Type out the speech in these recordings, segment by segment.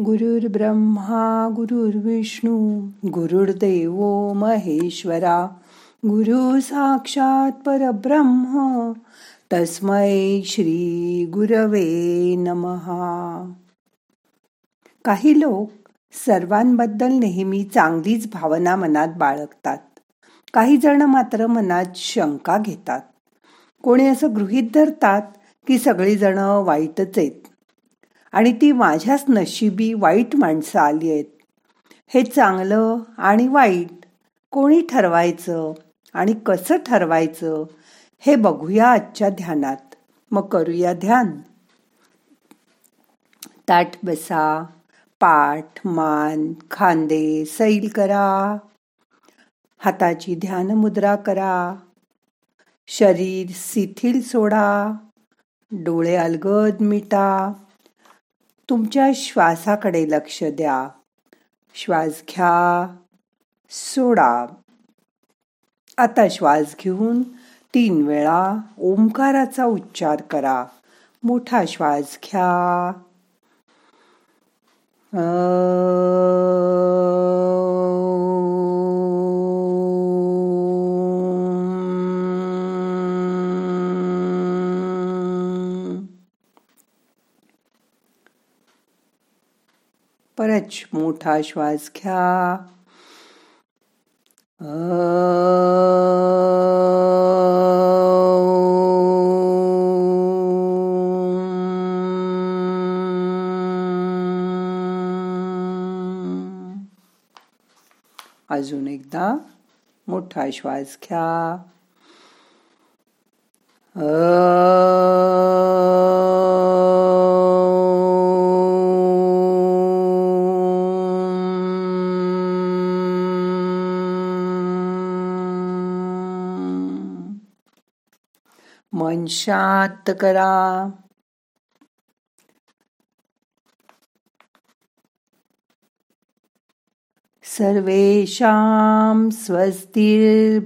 गुरुर्ब्रह्मा गुरुर्विष्णू गुरुर्देव महेश्वरा गुरु साक्षात परब्रह्म तस्मै श्री गुरवे नमहा काही लोक सर्वांबद्दल नेहमी चांगलीच भावना मनात बाळगतात. काही जण मात्र मनात शंका घेतात. कोणी असं गृहीत धरतात की सगळी जण वाईटच आहेत. आणि ती माझ्याच नशिबी वाईट माणसं आली आहेत. हे चांगलं आणि वाईट कोणी ठरवायचं आणि कसं ठरवायचं हे बघूया आजच्या ध्यानात. मग करूया ध्यान. ताट बसा पाठ मान खांदे सैल करा. हाताची ध्यान मुद्रा करा. शरीर शिथिल सोडा. डोळे अलगद मिटा. तुमच्या श्वासाकडे लक्ष द्या. श्वास घ्या. सोडा. आता श्वास घेऊन तीन वेळा ओंकाराचा उच्चार करा. मोठा श्वास घ्या. परत मोठा श्वास घ्या. अजून एकदा. मोठा श्वास घ्या. मन शांत करा. सर्वेषां स्वस्तिर्भवतु.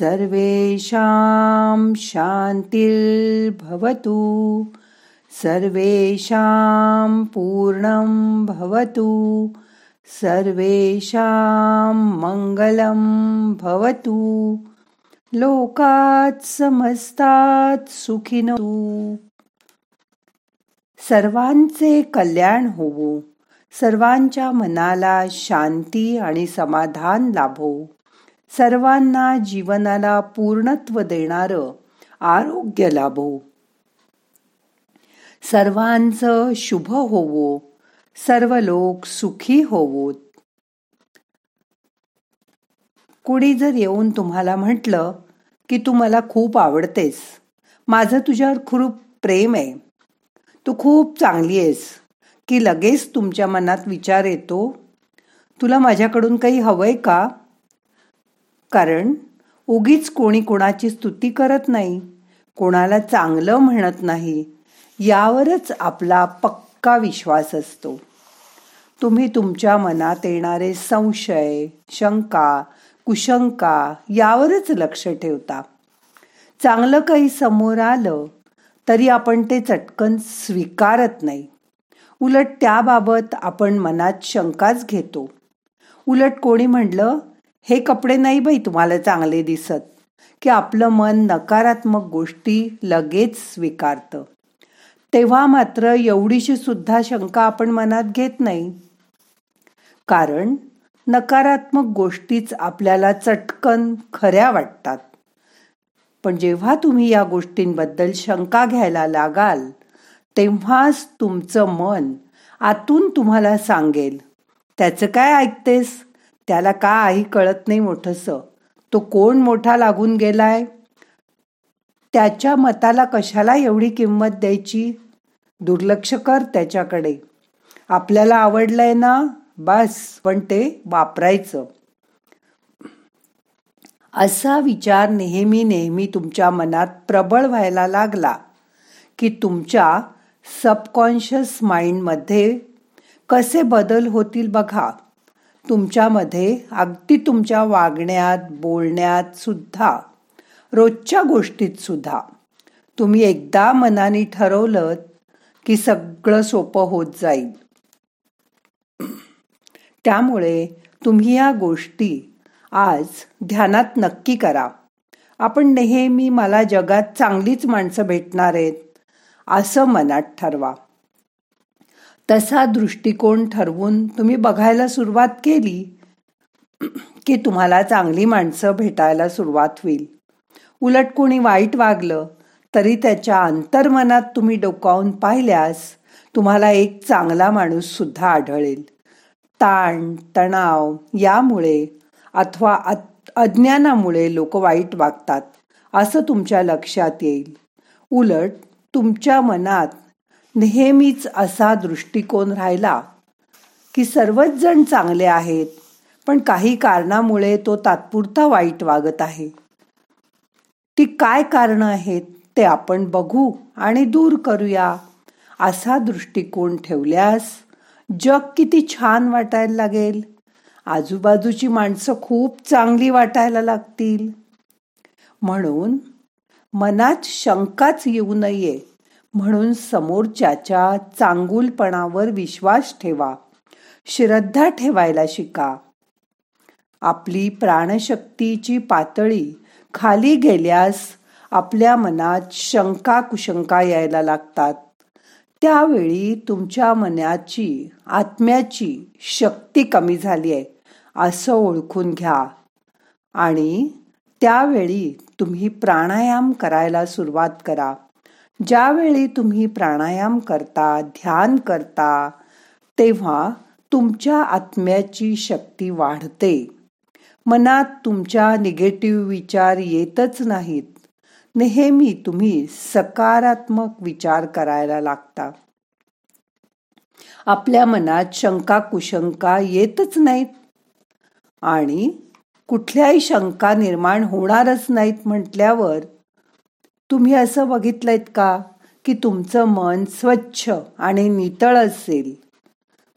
सर्वेषां शान्तिर्भवतु. सर्वेषां पूर्णं भवतु. सर्वेषां मङ्गलं भवतु. लोकात समजतात सुखीन. सर्वांचे कल्याण होवो. सर्वांच्या मनाला शांती आणि समाधान लाभो. सर्वांना जीवनाला पूर्णत्व देणार आरोग्य लाभो. सर्वांचं शुभ होवो. सर्व लोक सुखी होवोत. कुणी जर येऊन तुम्हाला म्हटलं की तू मला खूप आवडतेस माझं तुझ्यावर खूप प्रेम आहे तू खूप चांगली आहेस की लगेच तुमच्या मनात विचार येतो तुला माझ्याकडून काही हवंय का? कारण उगीच कोणी कोणाची स्तुती करत नाही कोणाला चांगलं म्हणत नाही यावरच आपला पक्का विश्वास असतो. तुम्ही तुमच्या मनात येणारे संशय शंका कुशंका यावरच लक्ष ठेवता. चांगलं काही समोर आलं तरी आपण ते चटकन स्वीकारत नाही. उलट त्याबाबत आपण मनात शंकाच घेतो. उलट कोणी म्हणलं हे कपडे नाही बाई तुम्हाला चांगले दिसत की आपलं मन नकारात्मक गोष्टी लगेच स्वीकारतं. तेव्हा मात्र एवढीशी सुद्धा शंका आपण मनात घेत नाही. कारण नकारात्मक गोष्टीच आपल्याला चटकन खऱ्या वाटतात. पण जेव्हा तुम्ही या गोष्टींबद्दल शंका घ्यायला लागाल तेव्हाच तुमचं मन आतून तुम्हाला सांगेल त्याचं काय ऐकतेस? त्याला काही कळत नाही मोठंसं. तो कोण मोठा लागून गेलाय? त्याच्या मताला कशाला एवढी किंमत द्यायची? दुर्लक्ष कर त्याच्याकडे. आपल्याला आवडलंय ना? बस पण ते वापरायचं. असा विचार नेहमी नेहमी तुमच्या मनात प्रबळ व्हायला लागला की तुमच्या सबकॉन्शियस माइंडमध्ये कसे बदल होतील बघा. तुमच्यामध्ये अगदी तुमच्या वागण्यात बोलण्यात सुद्धा रोजच्या गोष्टीत सुद्धा तुम्ही एकदा मनाने ठरवलं की सगळं सोपं होत जाईल. त्यामुळे तुम्ही या गोष्टी आज ध्यानात नक्की करा. आपण नेहमी मला जगात चांगलीच माणसं भेटणार आहेत असं मनात ठरवा. तसा दृष्टिकोन ठरवून तुम्ही बघायला सुरुवात केली की तुम्हाला चांगली माणसं भेटायला सुरुवात होईल. उलट कोणी वाईट वागलं तरी त्याच्या अंतर्मनात तुम्ही डोकावून पाहिल्यास तुम्हाला एक चांगला माणूस सुद्धा आढळेल. ताण तणाव यामुळे अथवा अज्ञानामुळे लोक वाईट वागतात. असं तुमच्या लक्षात येईल. उलट तुमच्या मनात नेहमीच असा दृष्टिकोन राहिला की सर्वच जण चांगले आहेत पण काही कारणामुळे तो तात्पुरता वाईट वागत आहे. ती काय कारणं आहेत ते आपण बघू आणि दूर करूया असा दृष्टिकोन ठेवल्यास जग किती छान वाटायला लागेल. आजूबाजूची माणसं खूप चांगली वाटायला लागतील. म्हणून मनात शंकाच येऊ नये. म्हणून समोरच्याच्या चांगुलपणावर विश्वास ठेवा. श्रद्धा ठेवायला शिका. आपली प्राणशक्तीची पातळी खाली गेल्यास आपल्या मनात शंका कुशंका यायला लागतात. त्यावेळी तुमच्या मनाची आत्म्याची शक्ती कमी झाली आहे असं ओळखून घ्या. आणि त्यावेळी तुम्ही प्राणायाम करायला सुरुवात करा. ज्यावेळी तुम्ही प्राणायाम करता ध्यान करता तेव्हा तुमच्या आत्म्याची शक्ती वाढते. मनात तुमच्या निगेटिव्ह विचार येतच नाहीत. नेहमी तुम्ही सकारात्मक विचार करायला लागता. आपल्या मनात शंका कुशंका येतच नाहीत. आणि कुठल्याही शंका निर्माण होणारच नाहीत म्हटल्यावर तुम्ही असं बघितलंयत का? की तुमचं मन स्वच्छ आणि नितळ असेल.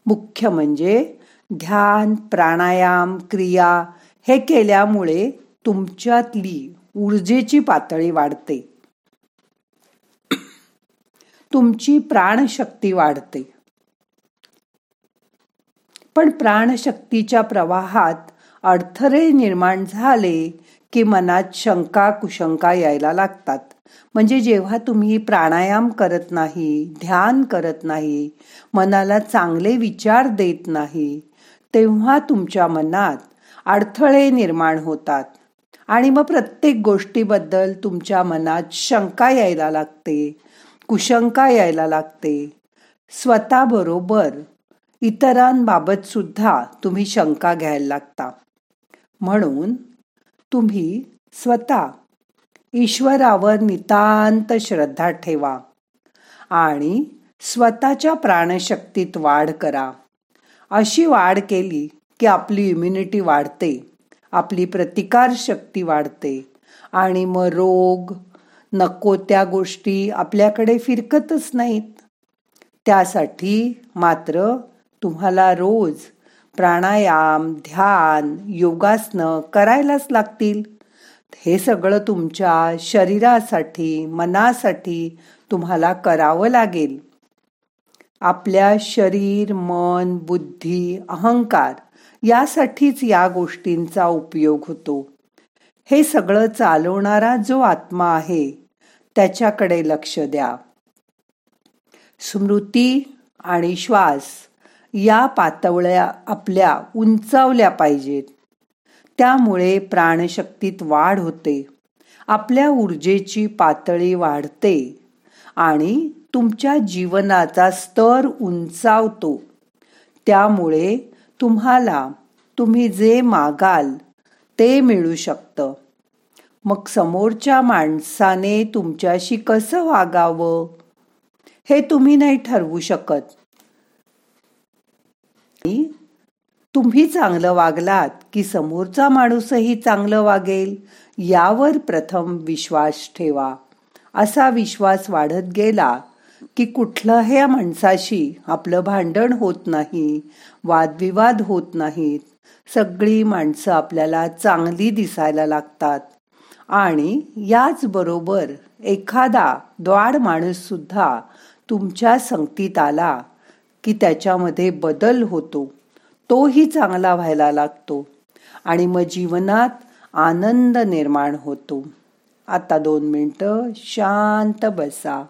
मुख्य म्हणजे ध्यान प्राणायाम क्रिया हे केल्यामुळे तुमच्यातली ऊर्जेची पातळी वाढते. तुमची प्राणशक्ती वाढते. पण प्राणशक्तीच्या प्रवाहात अडथळे निर्माण झाले की मनात शंका कुशंका यायला लागतात. म्हणजे जेव्हा तुम्ही प्राणायाम करत नाही ध्यान करत नाही मनाला चांगले विचार देत नाही तेव्हा तुमच्या मनात अडथळे निर्माण होतात. आणि मग प्रत्येक गोष्टीबद्दल तुमच्या मनात शंका यायला लागते कुशंका यायला लागते. स्वतःबरोबर इतरांबाबत सुद्धा तुम्ही शंका घ्यायला लागता. म्हणून तुम्ही स्वतः ईश्वरावर नितांत श्रद्धा ठेवा आणि स्वतःच्या प्राणशक्तीत वाढ करा. अशी वाढ केली की आपली इम्युनिटी वाढते. आपली प्रतिकार शक्ती वाढते. आणि मग रोग नको त्या गोष्टी आपल्याकडे फिरकतच नाहीत. त्यासाठी मात्र तुम्हाला रोज प्राणायाम ध्यान योगासनं करायलाच लागतील. हे सगळं तुमच्या शरीरासाठी मनासाठी तुम्हाला करावं लागेल. आपल्या शरीर मन बुद्धी अहंकार यासाठीच या गोष्टींचा उपयोग होतो. हे सगळं चालवणारा जो आत्मा आहे त्याच्याकडे लक्ष द्या. स्मृती आणि श्वास या पातवळ्या आपल्या उंचावल्या पाहिजेत. त्यामुळे प्राणशक्तीत वाढ होते. आपल्या ऊर्जेची पातळी वाढते आणि तुमच्या जीवनाचा स्तर उंचावतो. त्यामुळे तुम्हाला तुम्ही जे मागाल ते मिळू शकतं. मग समोरच्या माणसाने तुमच्याशी कसं वागावं? हे तुम्ही नाही ठरवू शकत. तुम्ही चांगलं वागलात की समोरचा माणूसही चांगलं वागेल? यावर प्रथम विश्वास ठेवा. असा विश्वास वाढत गेला की कुठल्याही माणसाशी आपलं भांडण होत नाही वादविवाद होत नाहीत. सगळी माणसं आपल्याला चांगली दिसायला लागतात. आणि याच बरोबर एखादा द्वाड माणूस सुद्धा तुमच्या संगतीत आला की त्याच्यामध्ये बदल होतो. तोही चांगला व्हायला लागतो आणि मग जीवनात आनंद निर्माण होतो. आता दोन मिनटं शांत बसा.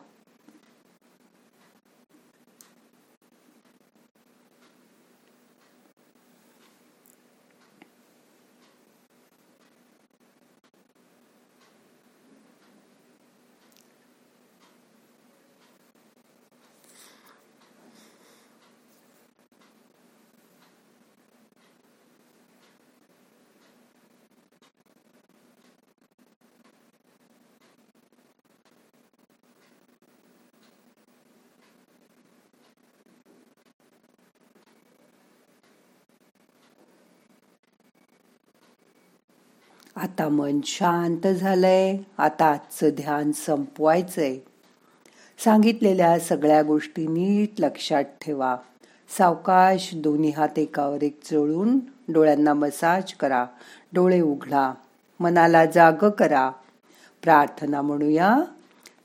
आता मन शांत झालंय आता आजचं ध्यान संपवायचंय. सांगितलेल्या सगळ्या गोष्टी नीट लक्षात ठेवा. सावकाश दोन्ही हात एकावर एक चोळून डोळ्यांना मसाज करा. डोळे उघडा मनाला जाग करा. प्रार्थना म्हणूया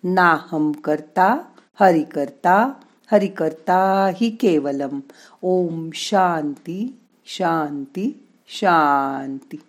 नाहम करता हरि करता हरि करता ही केवलम. ओम शांती शांती शांती.